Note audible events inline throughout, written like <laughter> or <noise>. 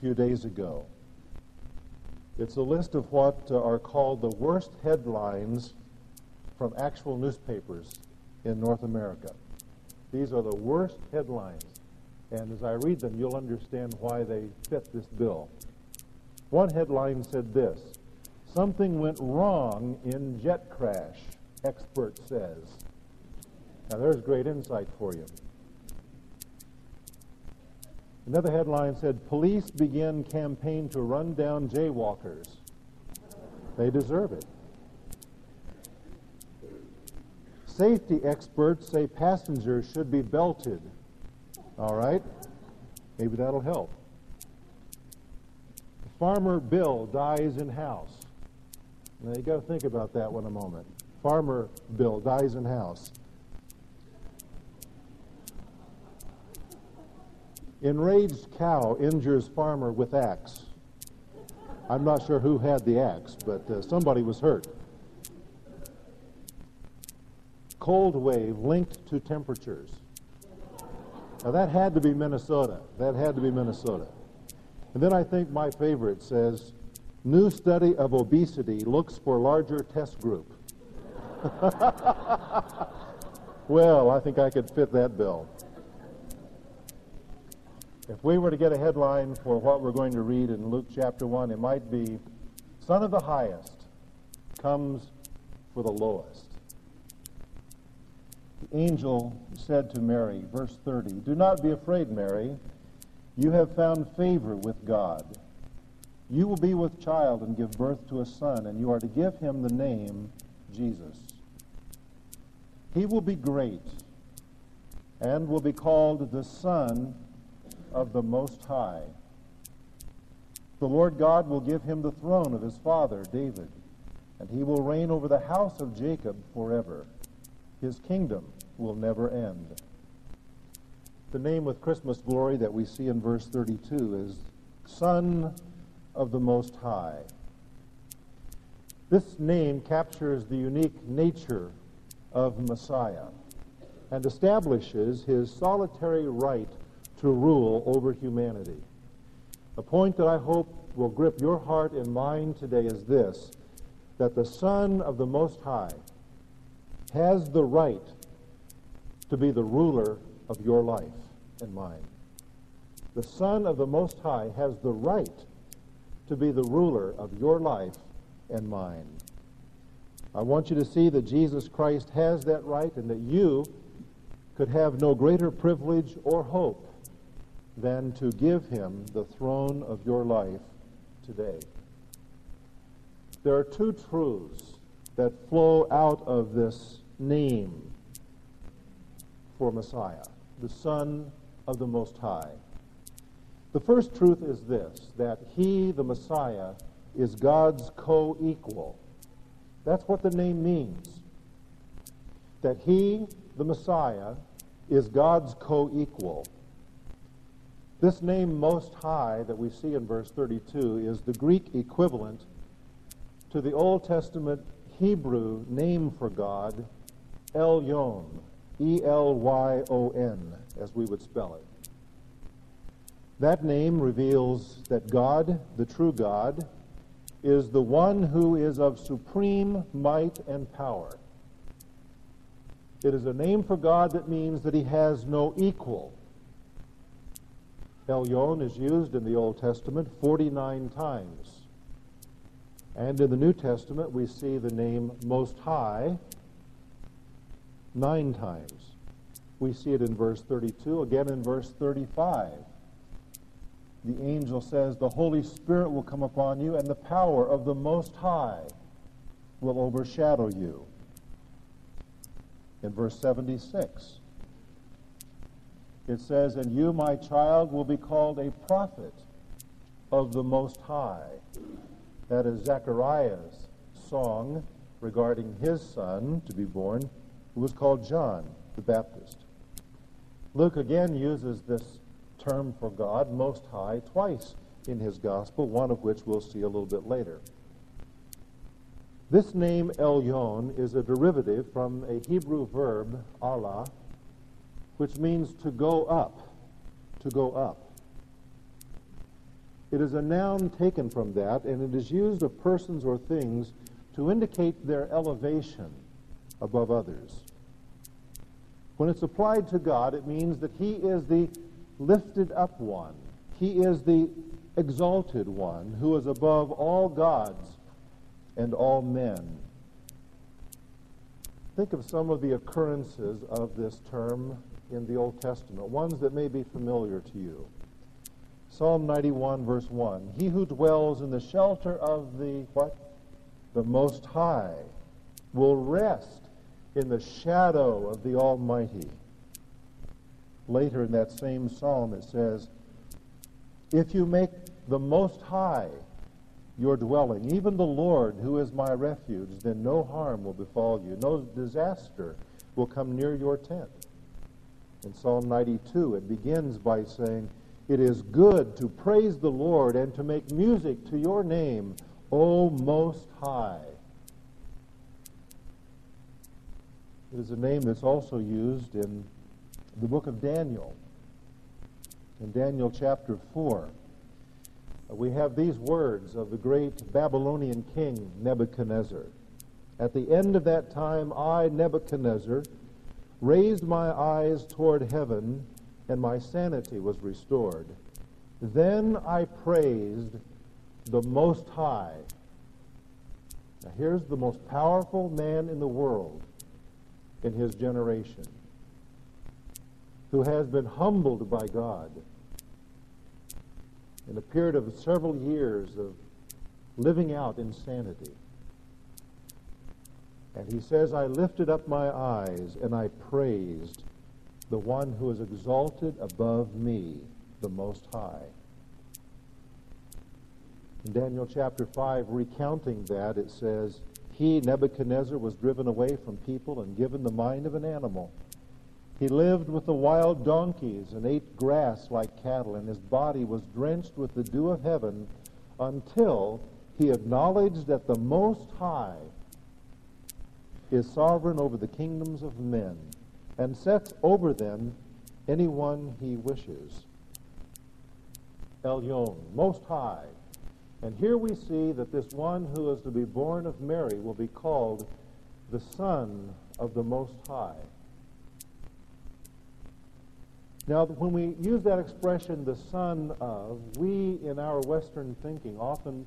few days ago. It's a list of what uh, are called the worst headlines from actual newspapers in North America. These are the worst headlines. And as I read them, you'll understand why they fit this bill. One headline said this Something went wrong in jet crash, expert says. Now, there's great insight for you. Another headline said, Police begin campaign to run down jaywalkers. They deserve it. Safety experts say passengers should be belted. All right? Maybe that'll help. Farmer Bill dies in house. Now you got to think about that one a moment. Farmer Bill dies in house. Enraged cow injures farmer with axe. I'm not sure who had the axe, but uh, somebody was hurt. Cold wave linked to temperatures. Now that had to be Minnesota. That had to be Minnesota. And then I think my favorite says, new study of obesity looks for larger test group. <laughs> well, I think I could fit that bill. If we were to get a headline for what we're going to read in Luke chapter 1, it might be Son of the Highest comes for the lowest. The angel said to Mary, verse 30, Do not be afraid, Mary. You have found favor with God. You will be with child and give birth to a son, and you are to give him the name Jesus. He will be great and will be called the Son of the Most High. The Lord God will give him the throne of his father, David, and he will reign over the house of Jacob forever. His kingdom will never end. The name with Christmas glory that we see in verse 32 is Son of the Most High. This name captures the unique nature of Messiah and establishes his solitary right to rule over humanity. A point that I hope will grip your heart and mind today is this that the Son of the Most High has the right to be the ruler of your life and mine. The Son of the Most High has the right to be the ruler of your life and mine. I want you to see that Jesus Christ has that right and that you could have no greater privilege or hope than to give him the throne of your life today. There are two truths that flow out of this name for Messiah, the Son of the Most High. The first truth is this that he, the Messiah, is God's co equal. That's what the name means. That he, the Messiah, is God's co equal. This name Most High that we see in verse 32 is the Greek equivalent to the Old Testament Hebrew name for God, Elyon, E L Y O N, as we would spell it. That name reveals that God, the true God, is the one who is of supreme might and power. It is a name for God that means that he has no equal. Elyon is used in the Old Testament 49 times. And in the New Testament, we see the name Most High nine times. We see it in verse 32, again in verse 35. The angel says, The Holy Spirit will come upon you, and the power of the Most High will overshadow you. In verse 76, it says, And you, my child, will be called a prophet of the Most High. That is Zechariah's song regarding his son to be born, who was called John the Baptist. Luke again uses this term for God, Most High, twice in his gospel, one of which we'll see a little bit later. This name Elyon is a derivative from a Hebrew verb, alah, which means to go up, to go up. It is a noun taken from that, and it is used of persons or things to indicate their elevation above others. When it's applied to God, it means that He is the lifted up one. He is the exalted one who is above all gods and all men. Think of some of the occurrences of this term in the Old Testament, ones that may be familiar to you. Psalm 91, verse 1. He who dwells in the shelter of the what? The Most High will rest in the shadow of the Almighty. Later in that same psalm it says, If you make the Most High your dwelling, even the Lord who is my refuge, then no harm will befall you. No disaster will come near your tent. In Psalm 92, it begins by saying, It is good to praise the Lord and to make music to your name, O Most High. It is a name that's also used in the book of Daniel. In Daniel chapter 4, we have these words of the great Babylonian king Nebuchadnezzar. At the end of that time, I, Nebuchadnezzar, raised my eyes toward heaven, and my sanity was restored. Then I praised the Most High. Now, here's the most powerful man in the world in his generation who has been humbled by God in a period of several years of living out insanity. And he says, I lifted up my eyes and I praised the one who is exalted above me, the Most High. In Daniel chapter 5, recounting that, it says, He, Nebuchadnezzar, was driven away from people and given the mind of an animal. He lived with the wild donkeys and ate grass like cattle, and his body was drenched with the dew of heaven until he acknowledged that the Most High is sovereign over the kingdoms of men and sets over them anyone he wishes. Elyon, Most High. And here we see that this one who is to be born of Mary will be called the Son of the Most High. Now, when we use that expression, the son of, we in our Western thinking often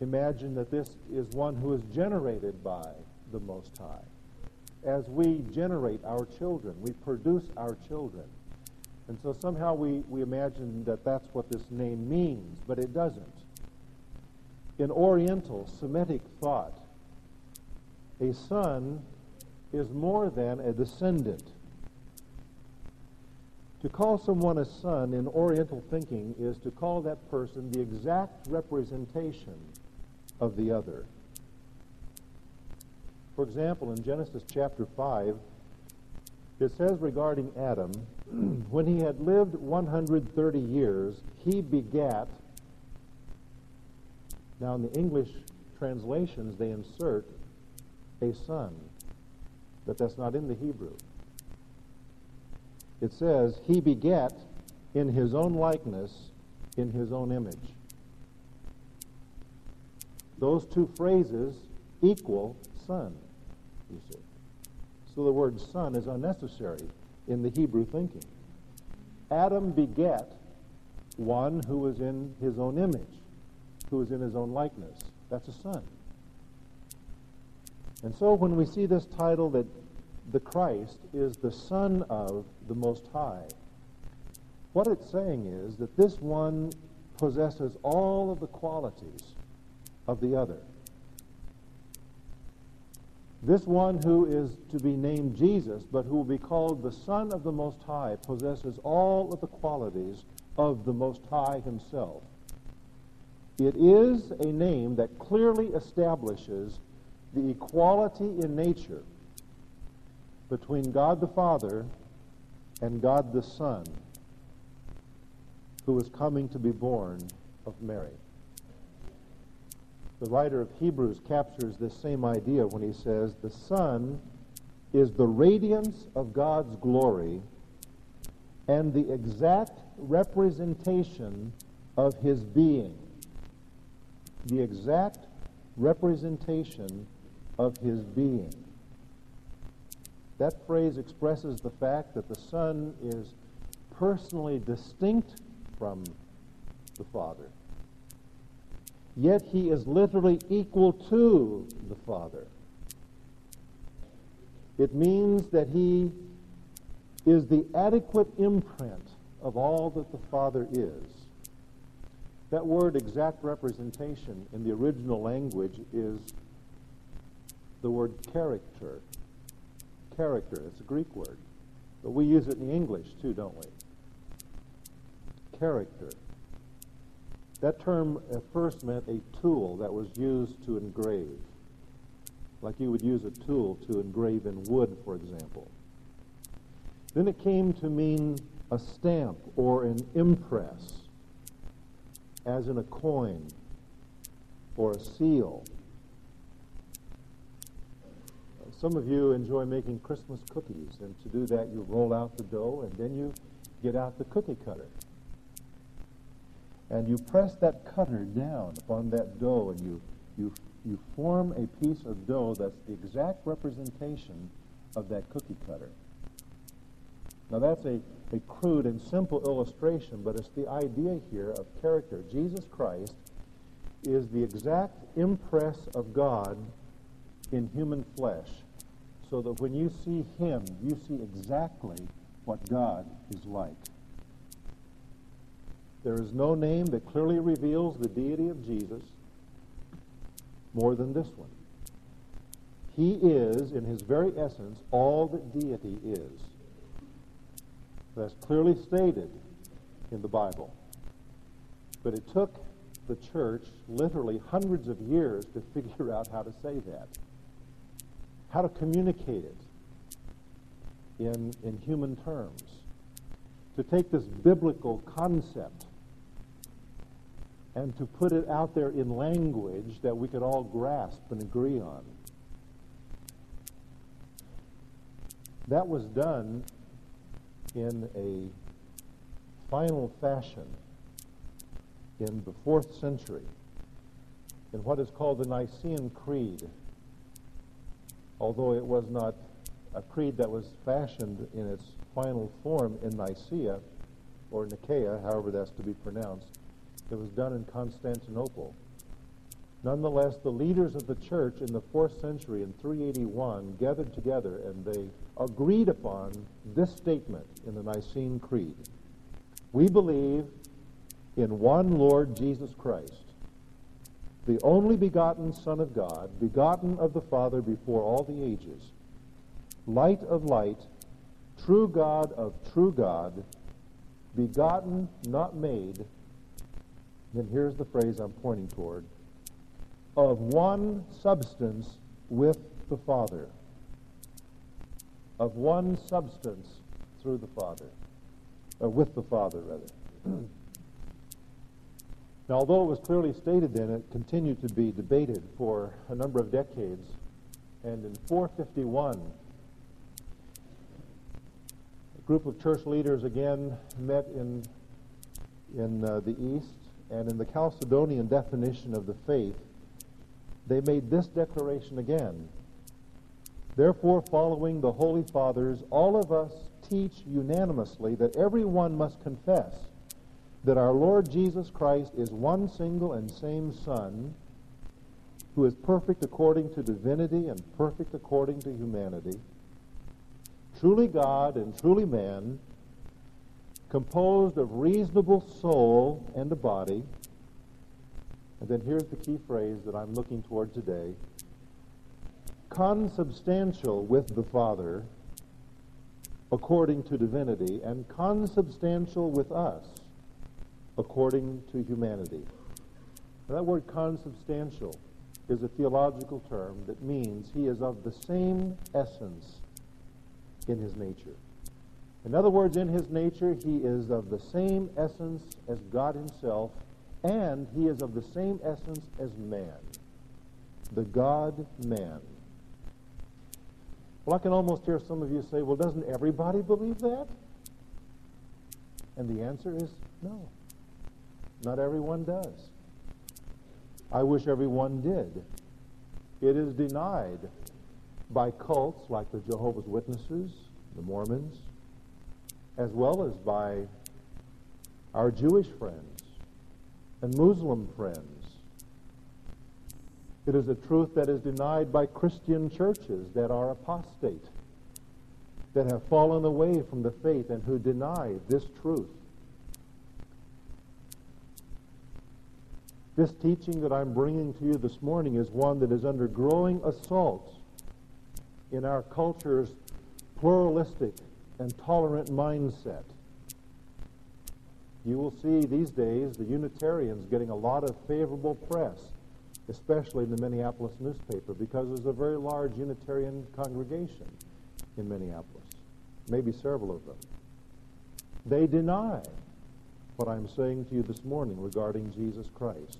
imagine that this is one who is generated by the Most High. As we generate our children, we produce our children. And so somehow we, we imagine that that's what this name means, but it doesn't. In Oriental Semitic thought, a son is more than a descendant. To call someone a son in Oriental thinking is to call that person the exact representation of the other. For example, in Genesis chapter 5, it says regarding Adam, <clears throat> when he had lived 130 years, he begat. Now, in the English translations, they insert a son, but that's not in the Hebrew it says, He begat in his own likeness, in his own image. Those two phrases equal son, you see. So the word son is unnecessary in the Hebrew thinking. Adam beget one who was in his own image, who was in his own likeness. That's a son. And so when we see this title that the Christ is the Son of the Most High. What it's saying is that this one possesses all of the qualities of the other. This one who is to be named Jesus, but who will be called the Son of the Most High, possesses all of the qualities of the Most High himself. It is a name that clearly establishes the equality in nature between God the Father and God the Son, who is coming to be born of Mary. The writer of Hebrews captures this same idea when he says, The Son is the radiance of God's glory and the exact representation of his being, the exact representation of his being. That phrase expresses the fact that the Son is personally distinct from the Father. Yet he is literally equal to the Father. It means that he is the adequate imprint of all that the Father is. That word exact representation in the original language is the word character. Character, it's a Greek word. But we use it in English too, don't we? Character. That term at first meant a tool that was used to engrave, like you would use a tool to engrave in wood, for example. Then it came to mean a stamp or an impress, as in a coin or a seal. Some of you enjoy making Christmas cookies, and to do that, you roll out the dough and then you get out the cookie cutter and you press that cutter down upon that dough and you, you, you form a piece of dough that's the exact representation of that cookie cutter. Now that's a, a crude and simple illustration, but it's the idea here of character. Jesus Christ is the exact impress of God in human flesh, so that when you see him, you see exactly what God is like. There is no name that clearly reveals the deity of Jesus more than this one. He is, in his very essence, all that deity is. That's clearly stated in the Bible. But it took the church literally hundreds of years to <laughs> figure out how to say that, how to communicate it in, in human terms, to take this biblical concept and to put it out there in language that we could all grasp and agree on. That was done in a final fashion in the fourth century in what is called the Nicene Creed. Although it was not a creed that was fashioned in its final form in Nicaea or Nicaea, however that's to be pronounced, it was done in Constantinople. Nonetheless, the leaders of the church in the fourth century in 381 gathered together and they agreed upon this statement in the Nicene Creed. We believe in one Lord Jesus Christ, the only begotten Son of God, begotten of the Father before all the ages, light of light, true God of true God, begotten, not made, then here's the phrase I'm pointing toward of one substance with the Father. Of one substance through the Father. Or with the Father, rather. <clears throat> now, although it was clearly stated then, it continued to be debated for a number of decades. And in 451, a group of church leaders again met in, in uh, the East and in the Chalcedonian definition of the faith, they made this declaration again. Therefore, following the Holy Fathers, all of us teach unanimously that everyone must confess that our Lord Jesus Christ is one single and same Son, who is perfect according to divinity and perfect according to humanity, truly God and truly man, composed of reasonable soul and a body. And then here's the key phrase that I'm looking toward today consubstantial with the Father according to divinity, and consubstantial with us according to humanity. Now, that word consubstantial is a theological term that means he is of the same essence in his nature. In other words, in his nature, he is of the same essence as God himself, and he is of the same essence as man, the God man. Well, I can almost hear some of you say, well, doesn't everybody believe that? And the answer is no. Not everyone does. I wish everyone did. It is denied by cults like the Jehovah's Witnesses, the Mormons, as well as by our Jewish friends and Muslim friends. It is a truth that is denied by Christian churches that are apostate, that have fallen away from the faith and who deny this truth. This teaching that I'm bringing to you this morning is one that is under growing assault in our culture's pluralistic and tolerant mindset. You will see these days the Unitarians getting a lot of favorable press, especially in the Minneapolis newspaper, because there's a very large Unitarian congregation in Minneapolis, maybe several of them. They deny what I'm saying to you this morning regarding Jesus Christ.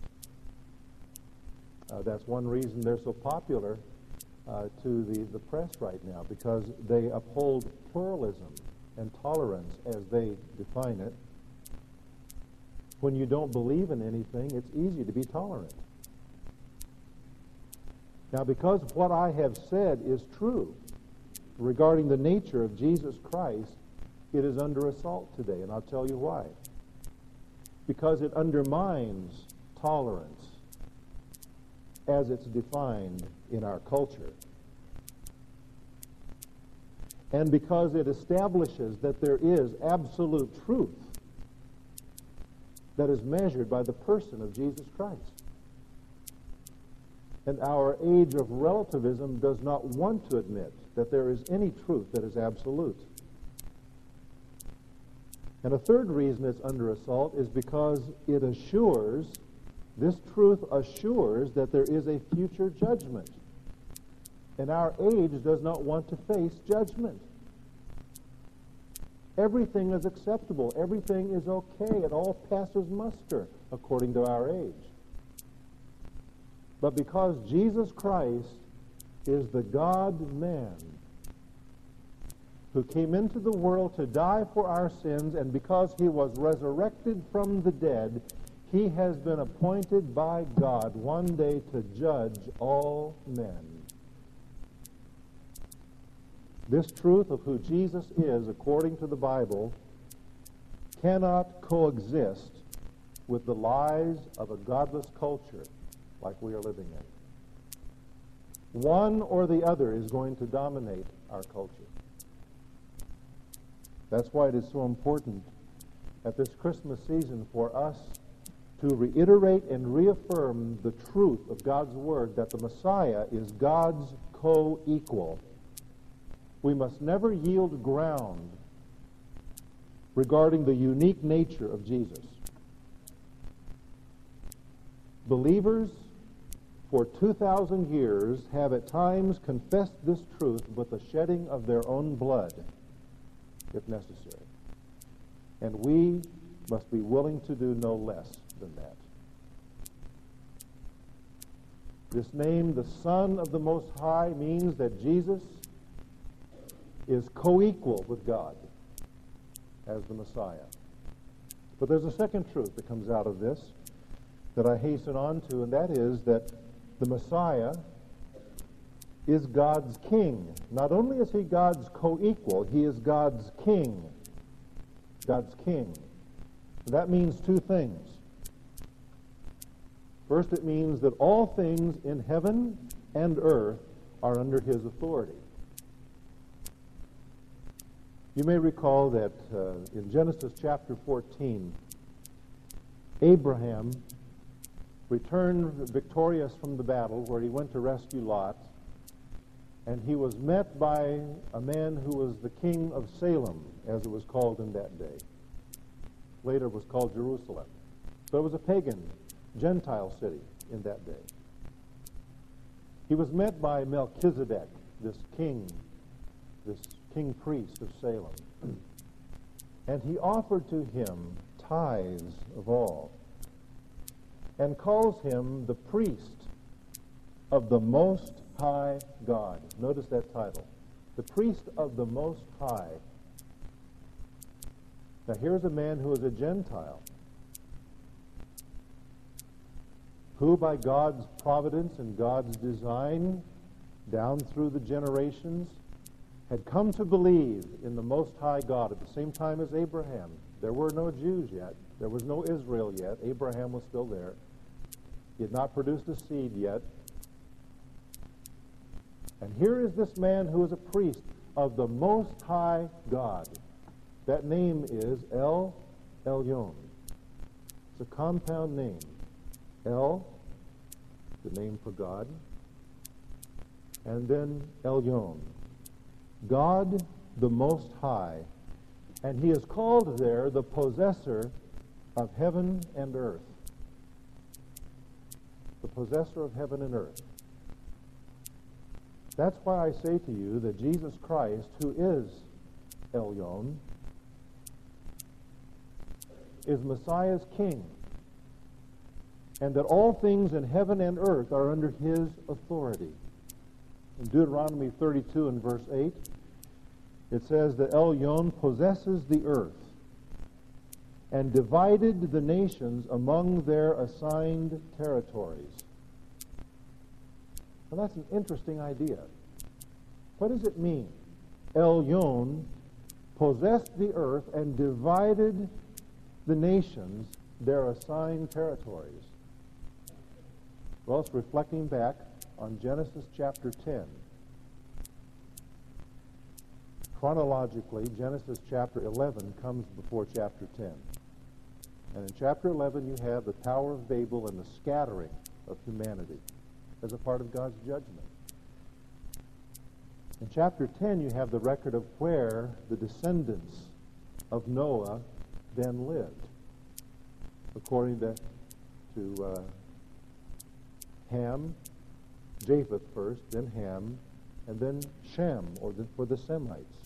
Uh, that's one reason they're so popular uh, to the, the press right now, because they uphold pluralism and tolerance as they define it. When you don't believe in anything, it's easy to be tolerant. Now, because what I have said is true regarding the nature of Jesus Christ, it is under assault today, and I'll tell you why because it undermines tolerance as it's defined in our culture. And because it establishes that there is absolute truth that is measured by the person of Jesus Christ. And our age of relativism does not want to admit that there is any truth that is absolute. And a third reason it's under assault is because it assures, this truth assures that there is a future judgment. And our age does not want to face judgment. Everything is acceptable. Everything is okay. It all passes muster according to our age. But because Jesus Christ is the God man who came into the world to die for our sins, and because he was resurrected from the dead, he has been appointed by God one day to judge all men. This truth of who Jesus is, according to the Bible, cannot coexist with the lies of a godless culture like we are living in. One or the other is going to dominate our culture. That's why it is so important at this Christmas season for us to reiterate and reaffirm the truth of God's Word that the Messiah is God's co equal. We must never yield ground regarding the unique nature of Jesus. Believers for 2,000 years have at times confessed this truth with the shedding of their own blood if necessary. And we must be willing to do no less than that. This name, the Son of the Most High, means that Jesus is co-equal with God as the Messiah. But there's a second truth that comes out of this that I hasten on to, and that is that the Messiah is God's king. Not only is he God's co-equal, he is God's king. God's king. That means two things. First, it means that all things in heaven and earth are under his authority. You may recall that uh, in Genesis chapter 14, Abraham returned victorious from the battle where he went to rescue Lot and he was met by a man who was the king of Salem, as it was called in that day. Later it was called Jerusalem. So it was a pagan, Gentile city in that day. He was met by Melchizedek, this king, this king priest of Salem. And he offered to him tithes of all, and calls him the priest of the Most High God. Notice that title. The priest of the Most High. Now here's a man who is a Gentile. Who by God's providence and God's design, down through the generations, had come to believe in the Most High God at the same time as Abraham. There were no Jews yet. There was no Israel yet. Abraham was still there. He had not produced a seed yet. And here is this man who is a priest of the Most High God. That name is El Elyon. It's a compound name. El, the name for God, and then El Elyon, God the Most High. And he is called there the possessor of heaven and earth. The possessor of heaven and earth. That's why I say to you that Jesus Christ, who is El Elyon, is Messiah's king, and that all things in heaven and earth are under his authority. In Deuteronomy 32 and verse 8, it says that Elyon possesses the earth and divided the nations among their assigned territories. Well, that's an interesting idea. What does it mean? Elyon possessed the earth and divided the nations their assigned territories. Well, it's reflecting back on Genesis chapter 10. Chronologically, Genesis chapter 11 comes before chapter 10. And in chapter 11, you have the Tower of Babel and the scattering of humanity as a part of God's judgment. In chapter 10, you have the record of where the descendants of Noah then lived, according to, to uh, Ham, Japheth first, then Ham, and then Shem, or the, for the Semites.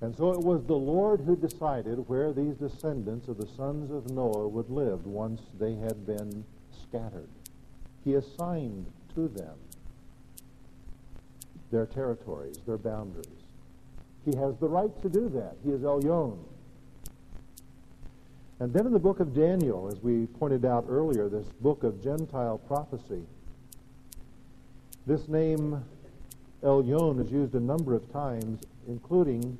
And so it was the Lord who decided where these descendants of the sons of Noah would live once they had been scattered. He assigned to them their territories, their boundaries. He has the right to do that. He is El Elyon. And then in the book of Daniel, as we pointed out earlier, this book of Gentile prophecy, this name Elyon is used a number of times, including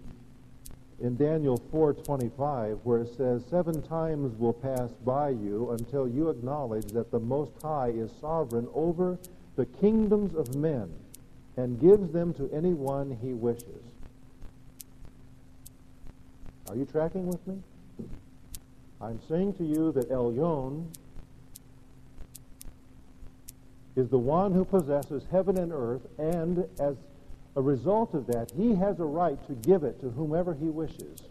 in Daniel 4:25 where it says seven times will pass by you until you acknowledge that the most high is sovereign over the kingdoms of men and gives them to anyone he wishes. Are you tracking with me? I'm saying to you that Elyon is the one who possesses heaven and earth, and as a result of that, he has a right to give it to whomever he wishes.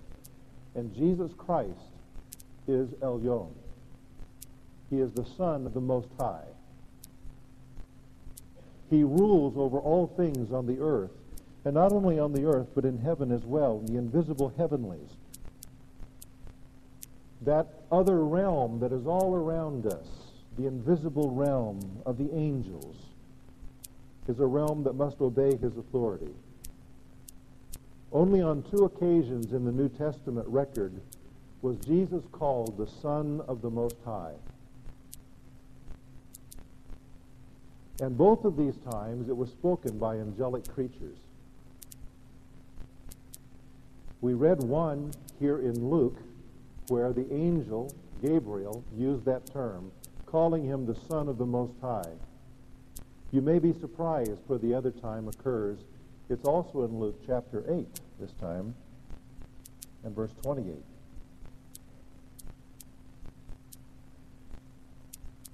And Jesus Christ is Elyon. He is the Son of the Most High. He rules over all things on the earth, and not only on the earth, but in heaven as well, in the invisible heavenlies. That other realm that is all around us, the invisible realm of the angels, is a realm that must obey his authority. Only on two occasions in the New Testament record was Jesus called the Son of the Most High. And both of these times it was spoken by angelic creatures. We read one here in Luke where the angel Gabriel used that term, calling him the Son of the Most High. You may be surprised where the other time occurs. It's also in Luke chapter 8 this time and verse 28.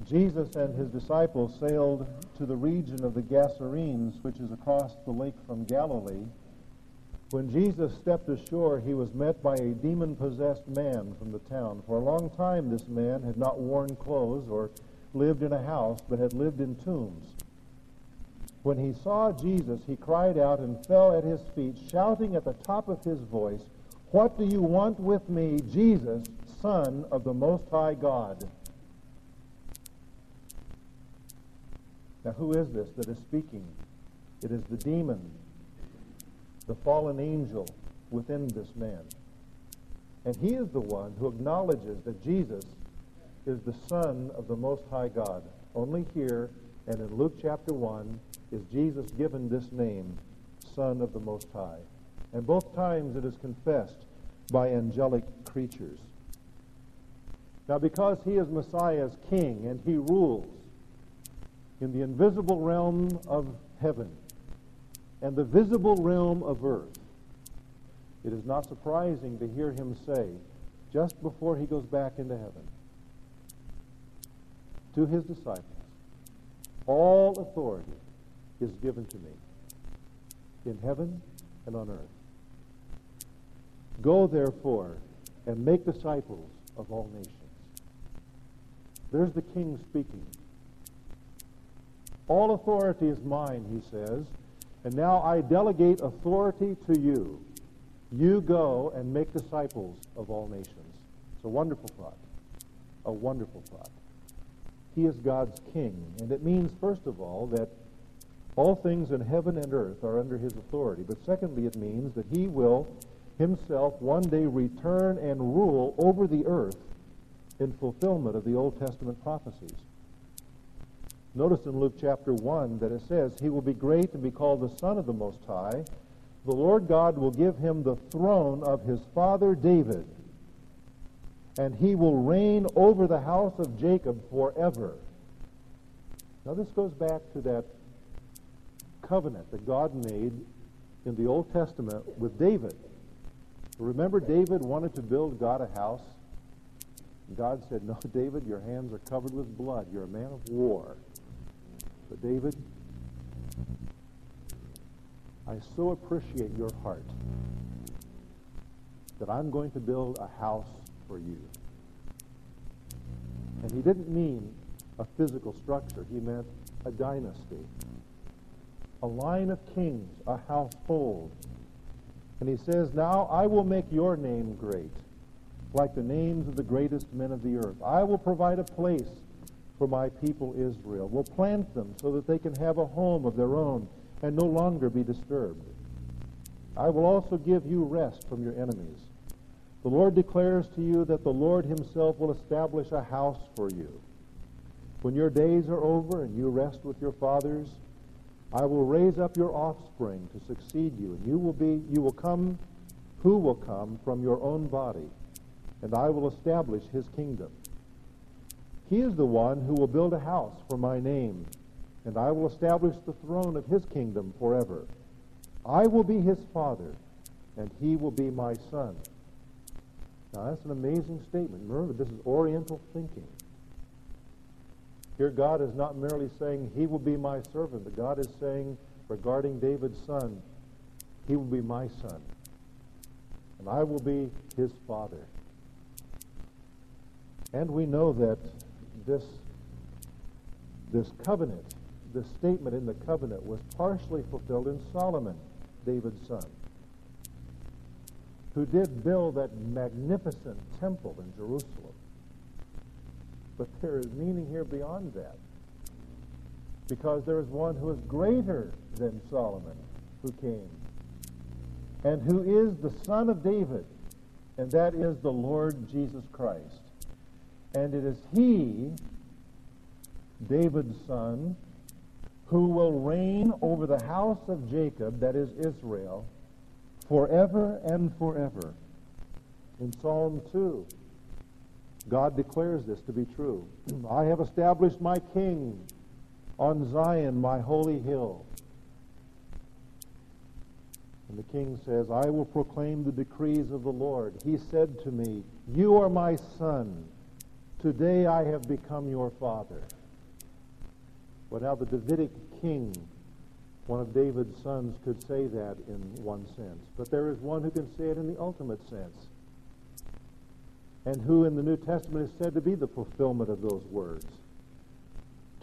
Jesus and his disciples sailed to the region of the Gadarenes, which is across the lake from Galilee. When Jesus stepped ashore, he was met by a demon possessed man from the town. For a long time, this man had not worn clothes or lived in a house, but had lived in tombs. When he saw Jesus, he cried out and fell at his feet, shouting at the top of his voice, What do you want with me, Jesus, Son of the Most High God? Now, who is this that is speaking? It is the demon, the fallen angel within this man. And he is the one who acknowledges that Jesus is the Son of the Most High God. Only here and in Luke chapter 1 is Jesus given this name, Son of the Most High. And both times it is confessed by angelic creatures. Now, because he is Messiah's king and he rules in the invisible realm of heaven and the visible realm of earth, it is not surprising to hear him say, just before he goes back into heaven, to his disciples, All authority is given to me in heaven and on earth. Go, therefore, and make disciples of all nations. There's the king speaking. All authority is mine, he says, and now I delegate authority to you. You go and make disciples of all nations. It's a wonderful thought. A wonderful thought. He is God's king, and it means, first of all, that all things in heaven and earth are under his authority. But secondly, it means that he will himself one day return and rule over the earth in fulfillment of the Old Testament prophecies. Notice in Luke chapter 1 that it says, He will be great and be called the Son of the Most High. The Lord God will give him the throne of his father David, and he will reign over the house of Jacob forever. Now, this goes back to that covenant that God made in the Old Testament with David. Remember, David wanted to build God a house? God said, No, <laughs> David, your hands are covered with blood. You're a man of war. But, David, I so appreciate your heart that I'm going to build a house for you. And he didn't mean a physical structure, he meant a dynasty, a line of kings, a household. And he says, Now I will make your name great like the names of the greatest men of the earth. I will provide a place for my people Israel, will plant them so that they can have a home of their own and no longer be disturbed. I will also give you rest from your enemies. The Lord declares to you that the Lord himself will establish a house for you. When your days are over and you rest with your fathers, I will raise up your offspring to succeed you, and you will be you will come who will come from your own body and I will establish his kingdom. He is the one who will build a house for my name, and I will establish the throne of his kingdom forever. I will be his father, and he will be my son. Now, that's an amazing statement. Remember, this is Oriental thinking. Here, God is not merely saying, He will be my servant, but God is saying, regarding David's son, He will be my son, and I will be his father. And we know that this, this covenant, this statement in the covenant, was partially fulfilled in Solomon, David's son, who did build that magnificent temple in Jerusalem. But there is meaning here beyond that. Because there is one who is greater than Solomon who came, and who is the son of David, and that is the Lord Jesus Christ. And it is he, David's son, who will reign over the house of Jacob, that is Israel, forever and forever. In Psalm 2, God declares this to be true. <clears throat> I have established my king on Zion, my holy hill. And the king says, I will proclaim the decrees of the Lord. He said to me, You are my son. Today I have become your father. Well, now the Davidic king, one of David's sons, could say that in one sense. But there is one who can say it in the ultimate sense. And who in the New Testament is said to be the fulfillment of those words.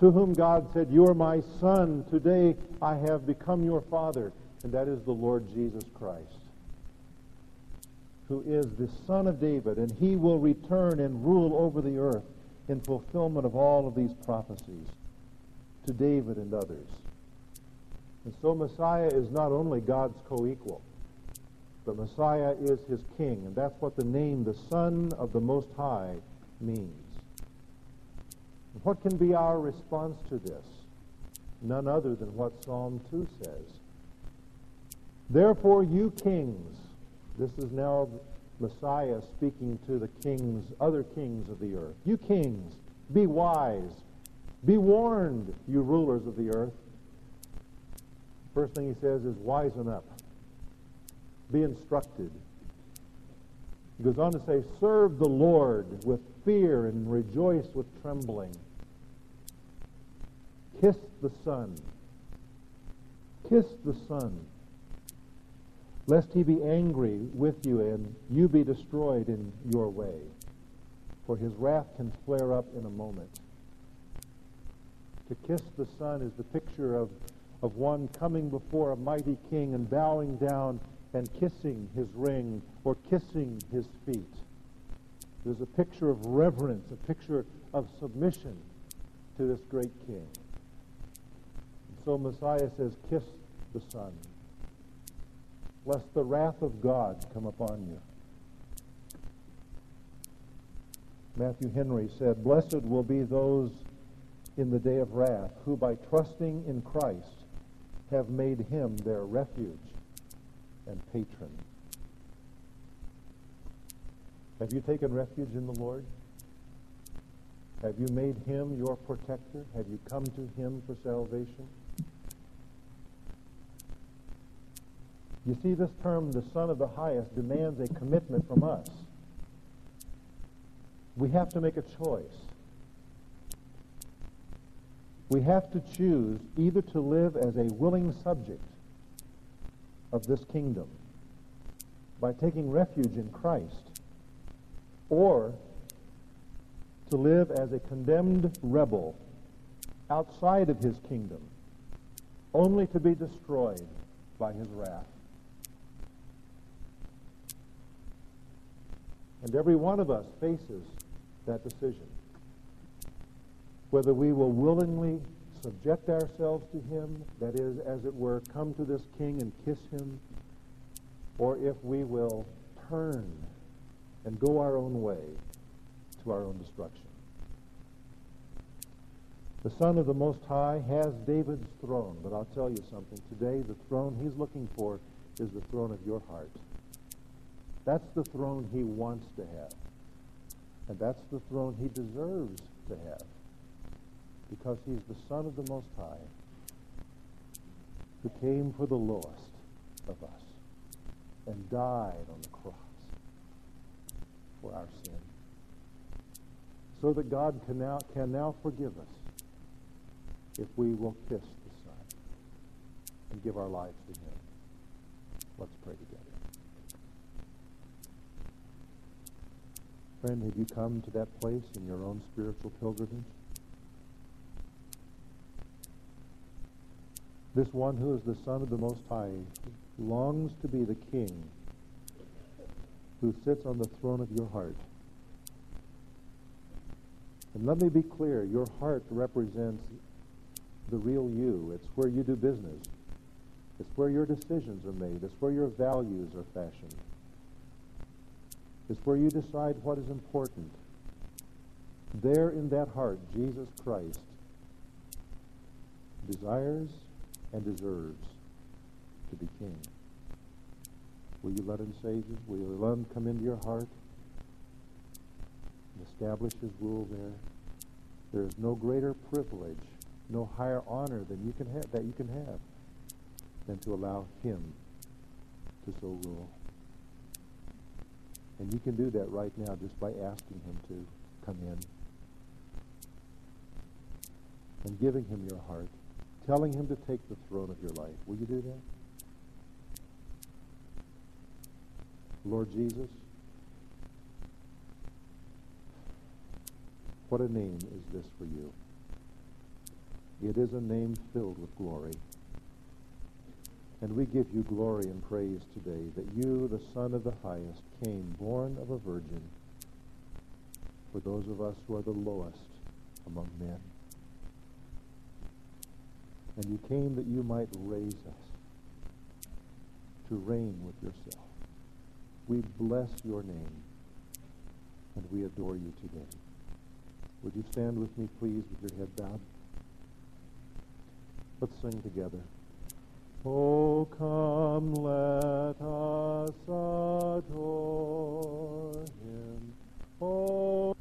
To whom God said, You are my son. Today I have become your father. And that is the Lord Jesus Christ who is the son of David, and he will return and rule over the earth in fulfillment of all of these prophecies to David and others. And so Messiah is not only God's co-equal, but Messiah is his king, and that's what the name the Son of the Most High means. What can be our response to this? None other than what Psalm 2 says. Therefore, you kings, this is now Messiah speaking to the kings, other kings of the earth. You kings, be wise. Be warned, you rulers of the earth. First thing he says is, wisen up. Be instructed. He goes on to say, serve the Lord with fear and rejoice with trembling. Kiss the Son. Kiss the Son, lest he be angry with you and you be destroyed in your way. For his wrath can flare up in a moment. To kiss the Son is the picture of, of one coming before a mighty king and bowing down and kissing his ring or kissing his feet. There's a picture of reverence, a picture of submission to this great king. And so Messiah says, Kiss the Son, lest the wrath of God come upon you. Matthew Henry said, Blessed will be those in the day of wrath who by trusting in Christ have made him their refuge and patron. Have you taken refuge in the Lord? Have you made him your protector? Have you come to him for salvation? You see, this term, the Son of the Highest, demands a commitment from us. We have to make a choice. We have to choose either to live as a willing subject of this kingdom by taking refuge in Christ or to live as a condemned rebel outside of his kingdom, only to be destroyed by his wrath. And every one of us faces that decision. Whether we will willingly subject ourselves to him, that is, as it were, come to this king and kiss him, or if we will turn and go our own way to our own destruction. The Son of the Most High has David's throne, but I'll tell you something. Today, the throne he's looking for is the throne of your heart. That's the throne he wants to have. And that's the throne he deserves to have. Because he's the Son of the Most High who came for the lowest of us and died on the cross for our sin. So that God can now, can now forgive us if we will kiss the Son and give our lives to him. Let's pray together. Friend, have you come to that place in your own spiritual pilgrimage? This one who is the Son of the Most High longs to be the King who sits on the throne of your heart. And let me be clear, your heart represents the real you. It's where you do business. It's where your decisions are made. It's where your values are fashioned. It's where you decide what is important. There in that heart, Jesus Christ desires and deserves to be king. Will you let him save you? Will you let him come into your heart and establish his rule there? There is no greater privilege, no higher honor than you can have, that you can have than to allow him to so rule. And you can do that right now just by asking him to come in and giving him your heart, telling him to take the throne of your life. Will you do that? Lord Jesus, what a name is this for you? It is a name filled with glory. And we give you glory and praise today that you, the Son of the Highest, came born of a virgin for those of us who are the lowest among men. And you came that you might raise us to reign with yourself. We bless your name and we adore you today. Would you stand with me, please, with your head bowed? Let's sing together. O come, let us adore him. O